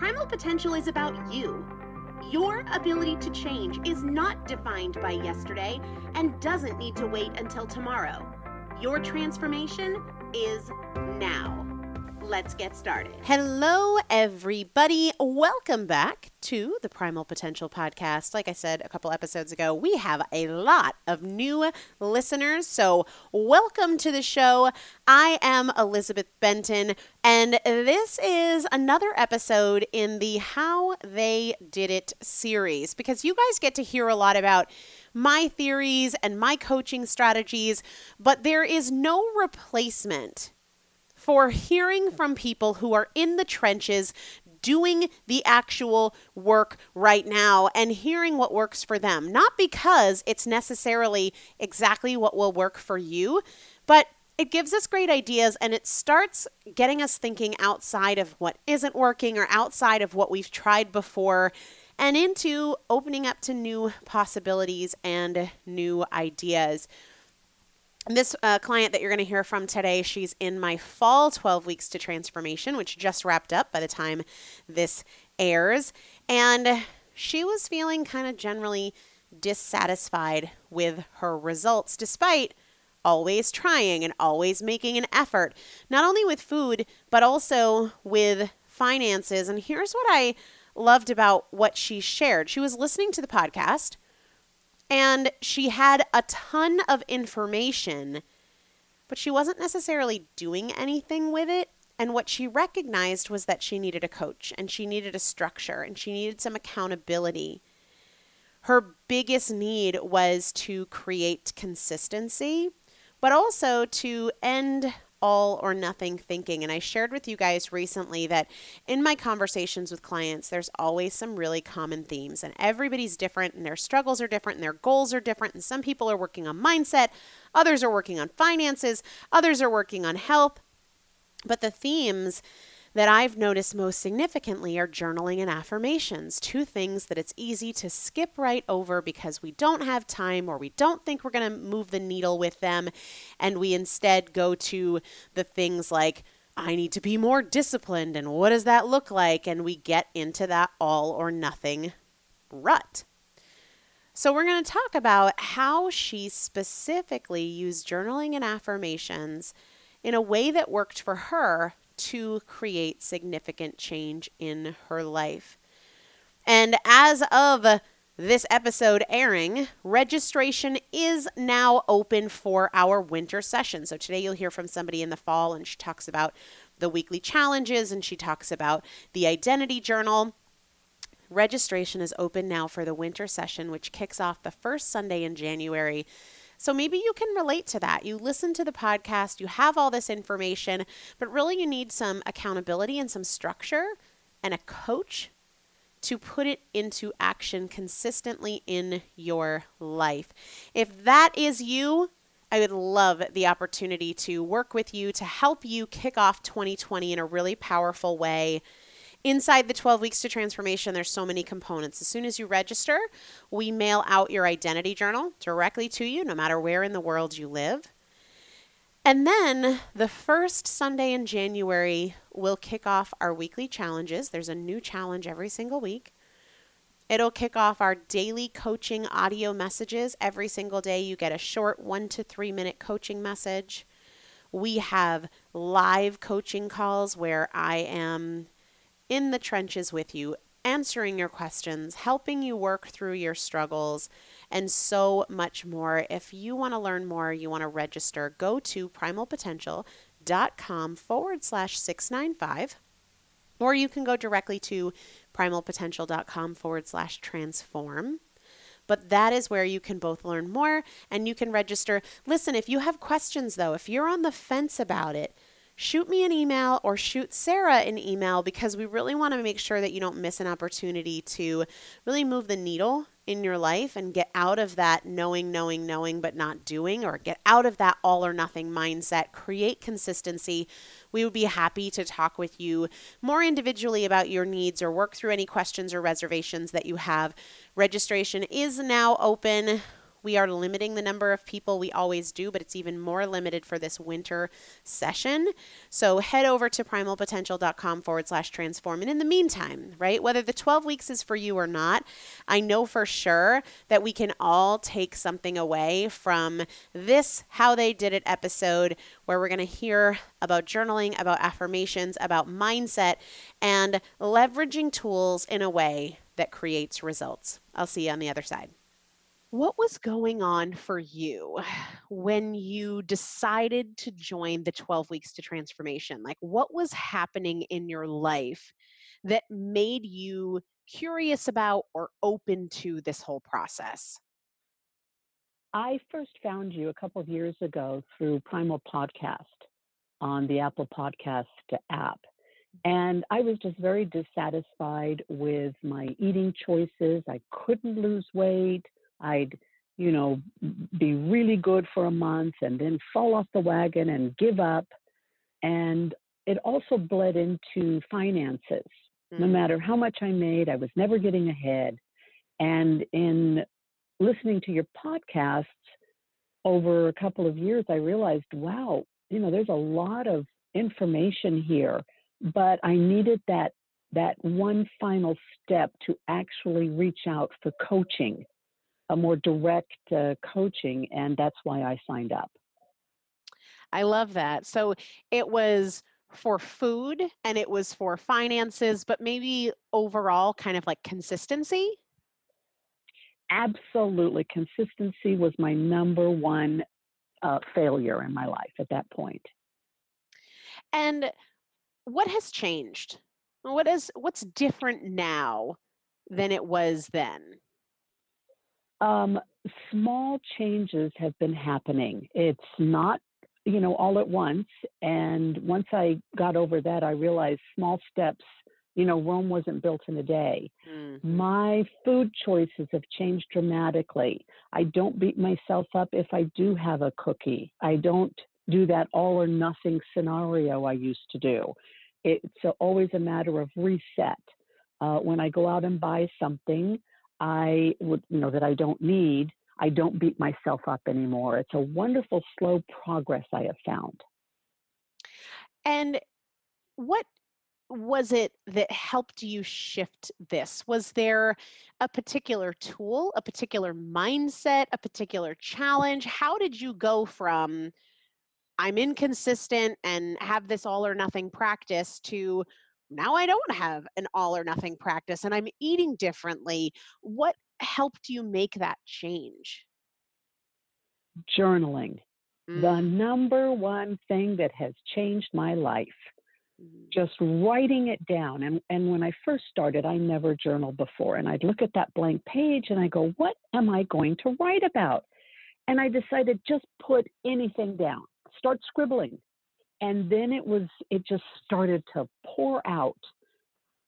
Primal potential is about you. Your ability to change is not defined by yesterday and doesn't need to wait until tomorrow. Your transformation is now. Let's get started. Hello, everybody. Welcome back to the Primal Potential Podcast. Like I said a couple episodes ago, we have a lot of new listeners. So, welcome to the show. I am Elizabeth Benton, and this is another episode in the How They Did It series because you guys get to hear a lot about my theories and my coaching strategies, but there is no replacement for hearing from people who are in the trenches doing the actual work right now and hearing what works for them. Not because it's necessarily exactly what will work for you, but it gives us great ideas and it starts getting us thinking outside of what isn't working or outside of what we've tried before and into opening up to new possibilities and new ideas. This uh, client that you're going to hear from today, she's in my fall 12 weeks to transformation, which just wrapped up by the time this airs. And she was feeling kind of generally dissatisfied with her results, despite always trying and always making an effort, not only with food, but also with finances. And here's what I loved about what she shared she was listening to the podcast and she had a ton of information, but she wasn't necessarily doing anything with it. And what she recognized was that she needed a coach and she needed a structure and she needed some accountability. Her biggest need was to create consistency, but also to end all or nothing thinking. And I shared with you guys recently that in my conversations with clients, there's always some really common themes, and everybody's different, and their struggles are different, and their goals are different. And some people are working on mindset, others are working on finances, others are working on health. But the themes that I've noticed most significantly are journaling and affirmations, two things that it's easy to skip right over because we don't have time or we don't think we're going to move the needle with them. And we instead go to the things like, I need to be more disciplined, and what does that look like? And we get into that all or nothing rut. So, we're going to talk about how she specifically used journaling and affirmations in a way that worked for her to create significant change in her life. And as of this episode airing, registration is now open for our winter session. So today you'll hear from somebody in the fall, and she talks about the weekly challenges and she talks about the identity journal. Registration is open now for the winter session, which kicks off the first Sunday in January. So maybe you can relate to that. You listen to the podcast, you have all this information, but really you need some accountability and some structure and a coach to put it into action consistently in your life. If that is you, I would love the opportunity to work with you to help you kick off 2020 in a really powerful way Inside the 12 weeks to transformation, there's so many components. As soon as you register, we mail out your identity journal directly to you, no matter where in the world you live. And then the first Sunday in January, we'll kick off our weekly challenges. There's a new challenge every single week. It'll kick off our daily coaching audio messages. Every single day, you get a short one to three minute coaching message. We have live coaching calls where I am in the trenches with you, answering your questions, helping you work through your struggles, and so much more. If you want to learn more, you want to register, go to primalpotential.com forward slash 695, or you can go directly to primalpotential.com forward slash transform but that is where you can both learn more and you can register. Listen, if you have questions though, if you're on the fence about it, shoot me an email or shoot Sarah an email because we really want to make sure that you don't miss an opportunity to really move the needle in your life and get out of that knowing, knowing, knowing, but not doing, or get out of that all or nothing mindset, create consistency. We would be happy to talk with you more individually about your needs or work through any questions or reservations that you have. Registration is now open We are limiting the number of people. We always do, but it's even more limited for this winter session. So head over to primalpotential.com forward slash transform. And in the meantime, right, whether the 12 weeks is for you or not, I know for sure that we can all take something away from this How They Did It episode where we're going to hear about journaling, about affirmations, about mindset, and leveraging tools in a way that creates results. I'll see you on the other side. What was going on for you when you decided to join the 12 weeks to transformation? Like, what was happening in your life that made you curious about or open to this whole process? I first found you a couple of years ago through Primal Podcast on the Apple Podcast app. Mm-hmm. And I was just very dissatisfied with my eating choices. I couldn't lose weight. I'd, you know, be really good for a month and then fall off the wagon and give up. And it also bled into finances. Mm-hmm. No matter how much I made, I was never getting ahead. And in listening to your podcasts over a couple of years, I realized, wow, you know, there's a lot of information here, but I needed that that one final step to actually reach out for coaching a more direct uh, coaching, and that's why I signed up. I love that. So it was for food and it was for finances, but maybe overall kind of like consistency? Absolutely. Consistency was my number one uh, failure in my life at that point. And what has changed? What is what's different now than it was then? Um, small changes have been happening. It's not, you know, all at once. And once I got over that, I realized small steps. You know, Rome wasn't built in a day. Mm-hmm. My food choices have changed dramatically. I don't beat myself up if I do have a cookie. I don't do that all or nothing scenario I used to do. It's always a matter of reset. Uh, when I go out and buy something, I would, you know, that I don't need, I don't beat myself up anymore. It's a wonderful slow progress I have found. And what was it that helped you shift this? Was there a particular tool, a particular mindset, a particular challenge? How did you go from I'm inconsistent and have this all or nothing practice to now I don't have an all or nothing practice and I'm eating differently. What helped you make that change? Journaling. Mm. The number one thing that has changed my life. Mm. Just writing it down. And, and when I first started, I never journaled before. And I'd look at that blank page and I go, what am I going to write about? And I decided just put anything down, start scribbling and then it was it just started to pour out.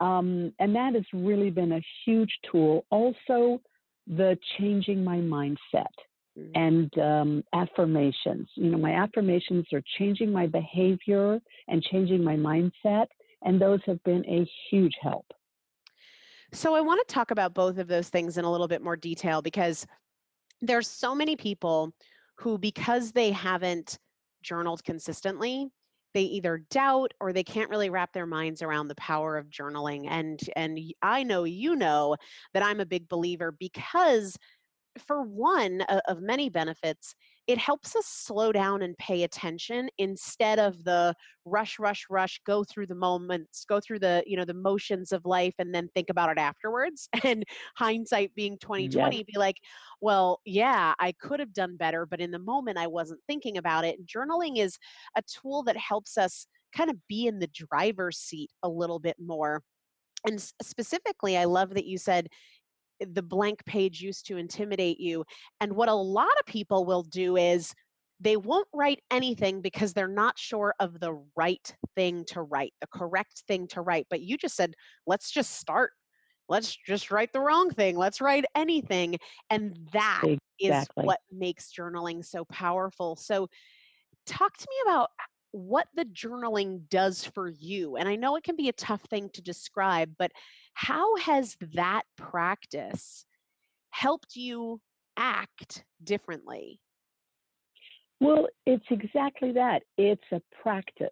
Um, and that has really been a huge tool. Also the changing my mindset mm-hmm. and um, affirmations. You know my affirmations are changing my behavior and changing my mindset and those have been a huge help. So i want to talk about both of those things in a little bit more detail because there's so many people who because they haven't journaled consistently they either doubt or they can't really wrap their minds around the power of journaling and and i know you know that i'm a big believer because for one of many benefits, it helps us slow down and pay attention instead of the rush, rush, rush, go through the moments, go through the, you know, the motions of life and then think about it afterwards. And hindsight being 2020, yes. be like, well, yeah, I could have done better, but in the moment I wasn't thinking about it. And journaling is a tool that helps us kind of be in the driver's seat a little bit more. And specifically, I love that you said the blank page used to intimidate you. And what a lot of people will do is they won't write anything because they're not sure of the right thing to write, the correct thing to write. But you just said, let's just start. Let's just write the wrong thing. Let's write anything. And that exactly. is what makes journaling so powerful. So, talk to me about what the journaling does for you. And I know it can be a tough thing to describe, but how has that practice helped you act differently? Well, it's exactly that. It's a practice.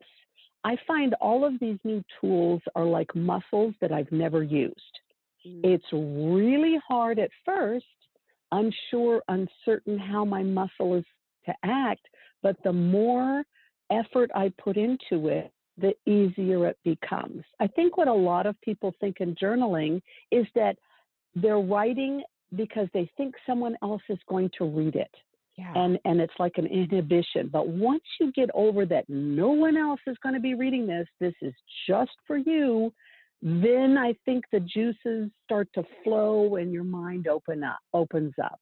I find all of these new tools are like muscles that I've never used. Mm. It's really hard at first, unsure, uncertain how my muscle is to act, but the more effort I put into it, the easier it becomes. I think what a lot of people think in journaling is that they're writing because they think someone else is going to read it. Yeah. And and it's like an inhibition. But once you get over that no one else is going to be reading this, this is just for you, then I think the juices start to flow and your mind open up opens up.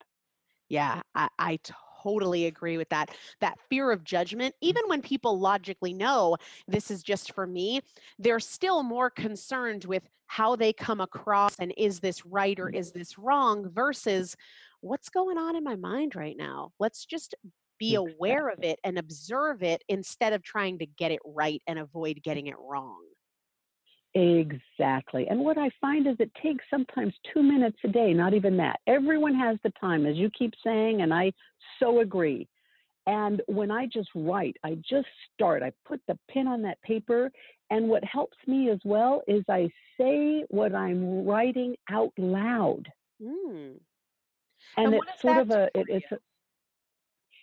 Yeah, I, I totally agree with that. That fear of judgment, mm. even when people logically know this is just for me, they're still more concerned with how they come across and is this right or is this wrong versus what's going on in my mind right now. Let's just be aware of it and observe it instead of trying to get it right and avoid getting it wrong. Exactly. And what I find is it takes sometimes two minutes a day, not even that. Everyone has the time, as you keep saying, and I so agree. And when I just write, I just start, I put the pen on that paper. And what helps me as well is I say what I'm writing out loud. Mm. And, and it's sort of a, it, it's a,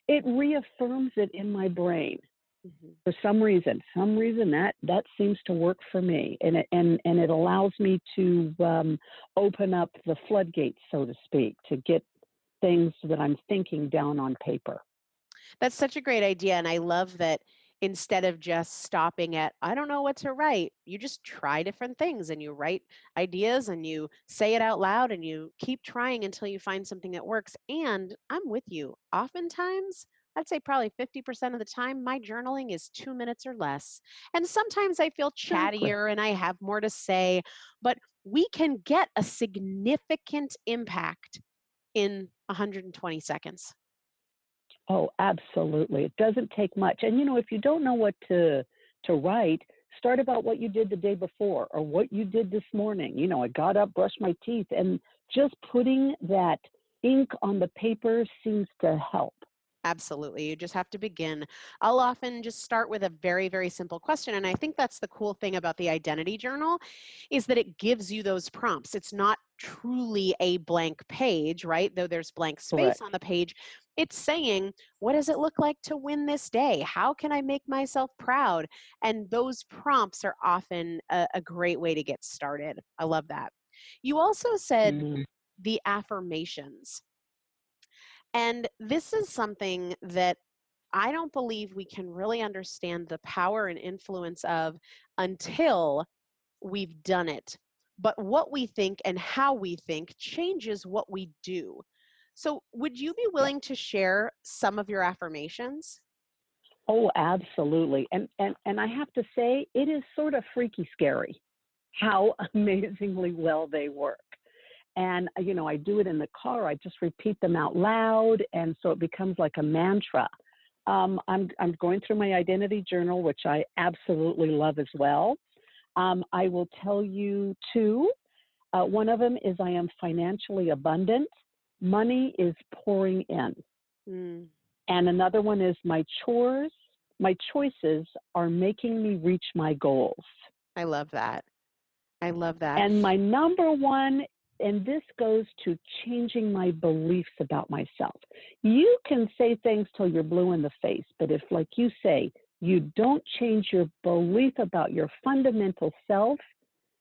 it reaffirms it in my brain. Mm-hmm. For some reason, some reason that that seems to work for me, and it, and and it allows me to um, open up the floodgates, so to speak, to get things that I'm thinking down on paper. That's such a great idea, and I love that instead of just stopping at i don't know what to write you just try different things and you write ideas and you say it out loud and you keep trying until you find something that works and i'm with you oftentimes I'd say probably 50% of the time, my journaling is two minutes or less. And sometimes I feel chattier and I have more to say, but we can get a significant impact in 120 seconds. Oh, absolutely. It doesn't take much. And you know, if you don't know what to to write, start about what you did the day before or what you did this morning. You know, I got up, brushed my teeth, and just putting that ink on the paper seems to help. Absolutely. You just have to begin. I'll often just start with a very, very simple question. And I think that's the cool thing about the identity journal is that it gives you those prompts. It's not truly a blank page, right? Though there's blank space on the page. It's saying, what does it look like to win this day? How can I make myself proud? And those prompts are often a, a great way to get started. I love that. You also said mm-hmm. the affirmations. And this is something that I don't believe we can really understand the power and influence of until we've done it. But what we think and how we think changes what we do. So, would you be willing to share some of your affirmations? Oh, absolutely. And and and I have to say it is sort of freaky scary how amazingly well they work and you know i do it in the car i just repeat them out loud and so it becomes like a mantra. Um, I'm, I'm going through my identity journal which i absolutely love as well. Um, i will tell you two uh, one of them is i am financially abundant. Money is pouring in. Mm. and another one is my chores my choices are making me reach my goals. I love that. I love that. And my number one and this goes to changing my beliefs about myself. You can say things till you're blue in the face, but if, like you say, you don't change your belief about your fundamental self,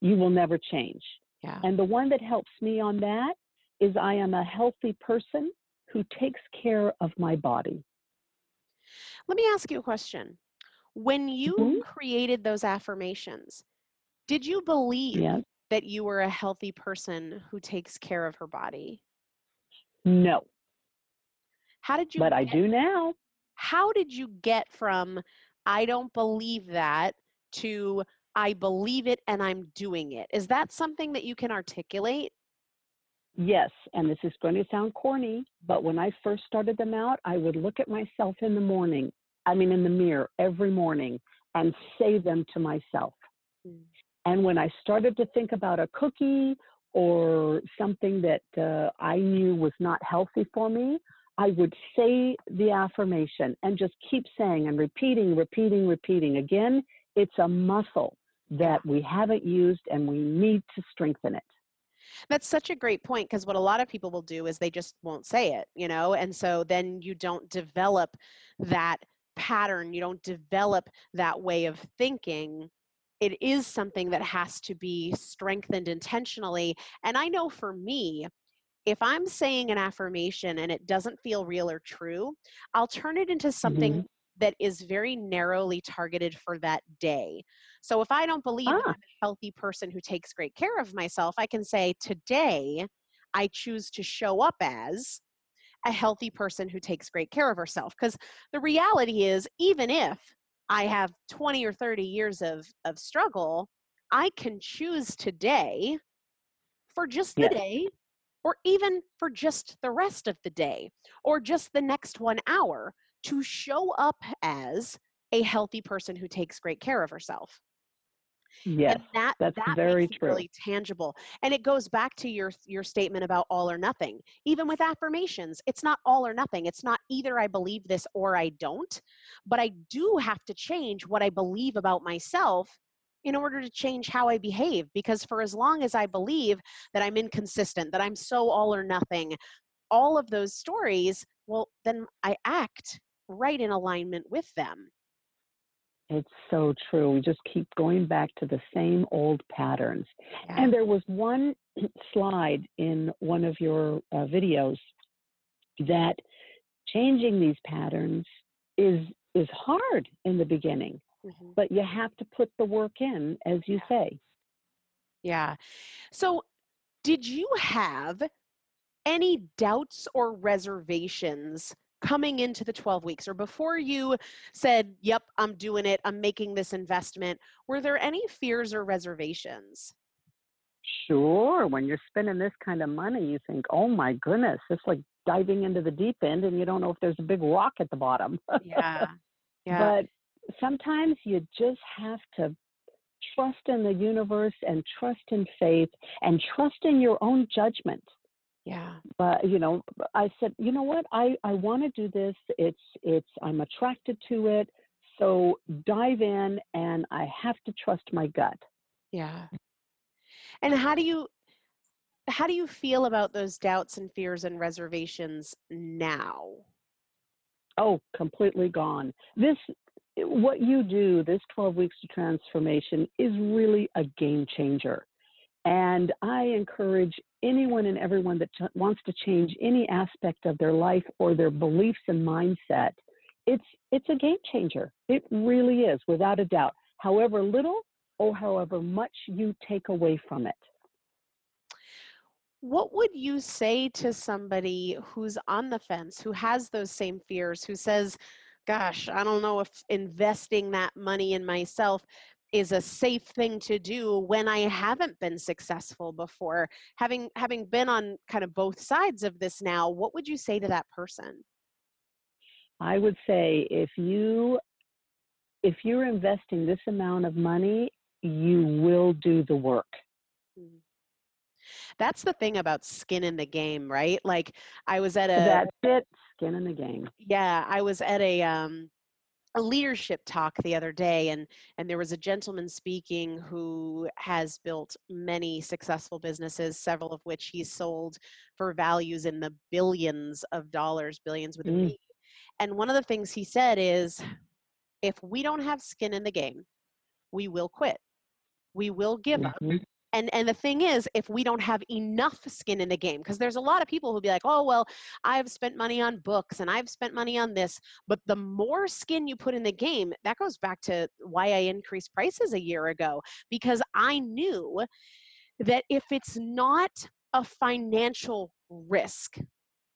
you will never change. Yeah. And the one that helps me on that is I am a healthy person who takes care of my body. Let me ask you a question. When you mm-hmm. created those affirmations, did you believe yes that you were a healthy person who takes care of her body? No. How did you But I do now. How did you get from I don't believe that to I believe it and I'm doing it? Is that something that you can articulate? Yes, and this is going to sound corny, but when I first started them out, I would look at myself in the morning, I mean, in the mirror every morning, and say them to myself. Mm. And when I started to think about a cookie or something that uh, I knew was not healthy for me, I would say the affirmation and just keep saying and repeating, repeating, repeating. Again, it's a muscle that we haven't used and we need to strengthen it. That's such a great point because what a lot of people will do is they just won't say it, you know, and so then you don't develop that pattern, you don't develop that way of thinking. It is something that has to be strengthened intentionally. And I know for me, if I'm saying an affirmation and it doesn't feel real or true, I'll turn it into something mm-hmm. that is very narrowly targeted for that day. So if I don't believe ah. I'm a healthy person who takes great care of myself, I can say, today I choose to show up as a healthy person who takes great care of herself. Because the reality is, even if I have 20 or 30 years of, of struggle, I can choose today for just the yes. day or even for just the rest of the day or just the next one hour to show up as a healthy person who takes great care of herself. Yes, and that, that's that very true. Really tangible, and it goes back to your your statement about all or nothing. Even with affirmations, it's not all or nothing. It's not either I believe this or I don't, but I do have to change what I believe about myself in order to change how I behave. Because for as long as I believe that I'm inconsistent, that I'm so all or nothing, all of those stories, well, then I act right in alignment with them. It's so true. We just keep going back to the same old patterns. Yeah. And there was one slide in one of your uh, videos that changing these patterns is is hard in the beginning mm-hmm. but you have to put the work in, as you say. Yeah. So, did you have any doubts or reservations coming into the 12 weeks or before you said, Yep, I'm doing it, I'm making this investment? Were there any fears or reservations? Sure. When you're spending this kind of money, you think, Oh my goodness, it's like diving into the deep end and you don't know if there's a big rock at the bottom. yeah. Yeah. But sometimes you just have to trust in the universe and trust in faith and trust in your own judgment. Yeah. But you know, I said, you know what? I I want to do this. It's it's I'm attracted to it. So dive in and I have to trust my gut. Yeah. And how do you how do you feel about those doubts and fears and reservations now? Oh, completely gone. This what you do, this 12 weeks to transformation, is really a game changer. And I encourage anyone and everyone that ch- wants to change any aspect of their life or their beliefs and mindset. It's it's a game changer. It really is, without a doubt. However little or however much you take away from it. What would you say to somebody who's on the fence, who has those same fears, who says, gosh, I don't know if investing that money in myself is a safe thing to do when I haven't been successful before. Having having been on kind of both sides of this now, what would you say to that person? I would say if you if you're investing this amount of money, you will do the work. Mm-hmm. That's the thing about skin in the game, right? Like I was at a That's it, skin in the game. Yeah, I was at a um a leadership talk the other day and and there was a gentleman speaking who has built many successful businesses several of which he's sold for values in the billions of dollars billions with mm. a B. and one of the things he said is if we don't have skin in the game we will quit we will give mm-hmm. up and and the thing is if we don't have enough skin in the game because there's a lot of people who'll be like oh well i've spent money on books and i've spent money on this but the more skin you put in the game that goes back to why i increased prices a year ago because i knew that if it's not a financial risk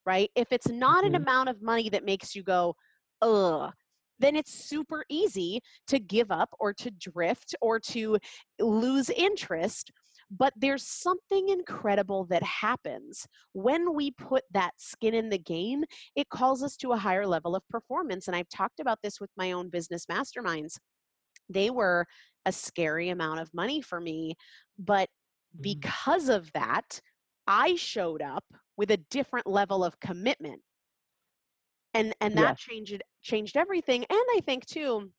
right if it's not mm-hmm. an amount of money that makes you go ugh then it's super easy to give up or to drift or to lose interest but there's something incredible that happens when we put that skin in the game. It calls us to a higher level of performance. And I've talked about this with my own business masterminds. They were a scary amount of money for me, but Mm. because of that, I showed up with a different level of commitment. And and that yes. changed changed everything. And I think too,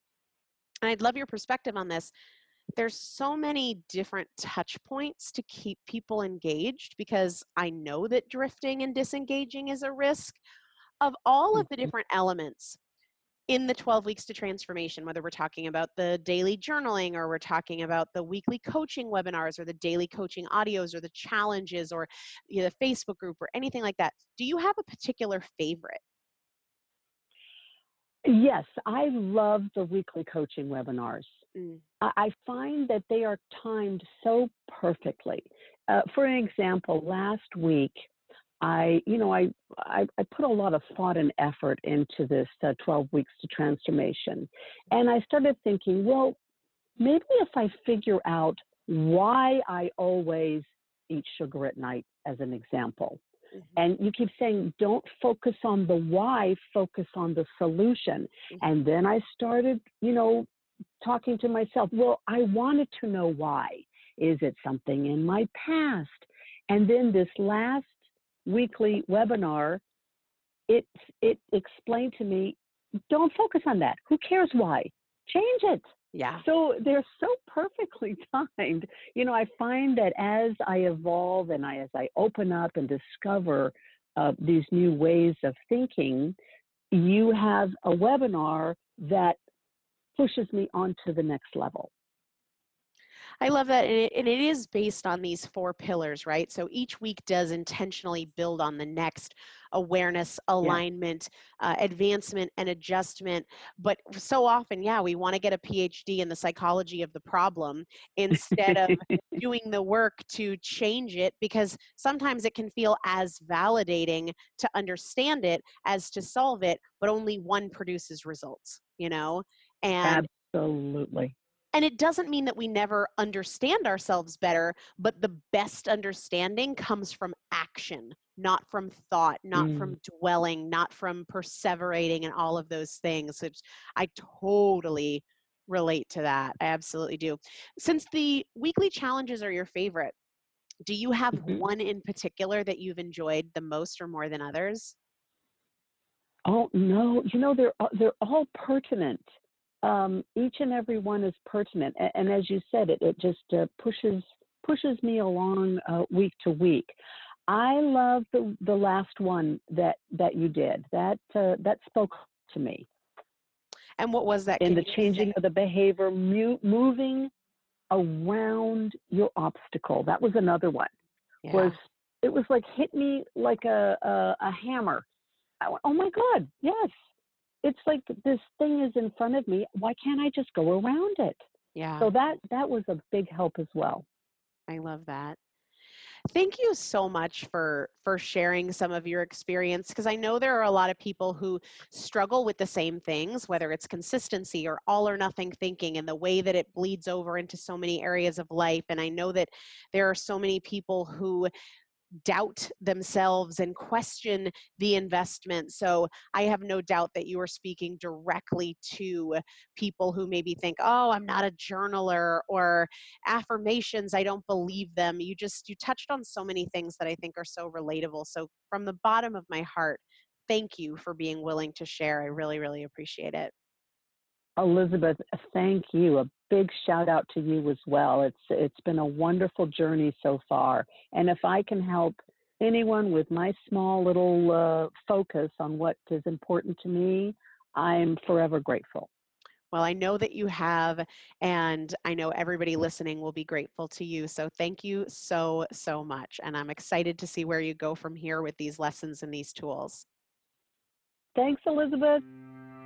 and I'd love your perspective on this. There's so many different touch points to keep people engaged because I know that drifting and disengaging is a risk. Of all of the mm-hmm. different elements, in the 12 weeks to transformation, whether we're talking about the daily journaling or we're talking about the weekly coaching webinars or the daily coaching audios or the challenges or you know, the Facebook group or anything like that, do you have a particular favorite? Yes, I love the weekly coaching webinars. Mm. I find that they are timed so perfectly. Uh, for an example, last week I, you know, I, I, I, put a lot of thought and effort into this uh, 12 weeks to transformation. And I started thinking, well, maybe if I figure out why I always eat sugar at night, as an example. Mm-hmm. And you keep saying, don't focus on the why, focus on the solution. Mm-hmm. And then I started, you know, talking to myself, well, I wanted to know why. Is it something in my past? And then this last weekly webinar, it, it explained to me don't focus on that. Who cares why? Change it. Yeah. So they're so perfectly timed. You know, I find that as I evolve and I, as I open up and discover uh, these new ways of thinking, you have a webinar that pushes me on to the next level. I love that. And it, and it is based on these four pillars, right? So each week does intentionally build on the next awareness, alignment, yeah. uh, advancement, and adjustment. But so often, yeah, we want to get a PhD in the psychology of the problem instead of doing the work to change it because sometimes it can feel as validating to understand it as to solve it, but only one produces results, you know? And Absolutely. And it doesn't mean that we never understand ourselves better, but the best understanding comes from action, not from thought, not mm. from dwelling, not from perseverating and all of those things. Which I totally relate to that. I absolutely do. Since the weekly challenges are your favorite, do you have mm-hmm. one in particular that you've enjoyed the most or more than others? Oh no, you know they're they're all pertinent um, each and every one is pertinent. And, and as you said, it, it just uh, pushes pushes me along uh, week to week. I love the the last one that that you did. That uh, that spoke to me. And what was that? In the changing of the behavior, mu- moving around your obstacle. That was another one. Yeah. Was it was like hit me like a a, a hammer. I went, oh my God, yes, it's like this thing is in front of me. Why can't I just go around it? Yeah. So that that was a big help as well. I love that. Thank you so much for for sharing some of your experience because I know there are a lot of people who struggle with the same things whether it's consistency or all or nothing thinking and the way that it bleeds over into so many areas of life and I know that there are so many people who doubt themselves and question the investment. So I have no doubt that you are speaking directly to people who maybe think, oh, I'm not a journaler or affirmations, I don't believe them. You just, you touched on so many things that I think are so relatable. So from the bottom of my heart, thank you for being willing to share. I really, really appreciate it. Elizabeth, thank you. A big shout out to you as well. It's it's been a wonderful journey so far, and if I can help anyone with my small little uh, focus on what is important to me, I'm forever grateful. Well, I know that you have, and I know everybody listening will be grateful to you. So thank you so, so much. And I'm excited to see where you go from here with these lessons and these tools. Thanks, Elizabeth.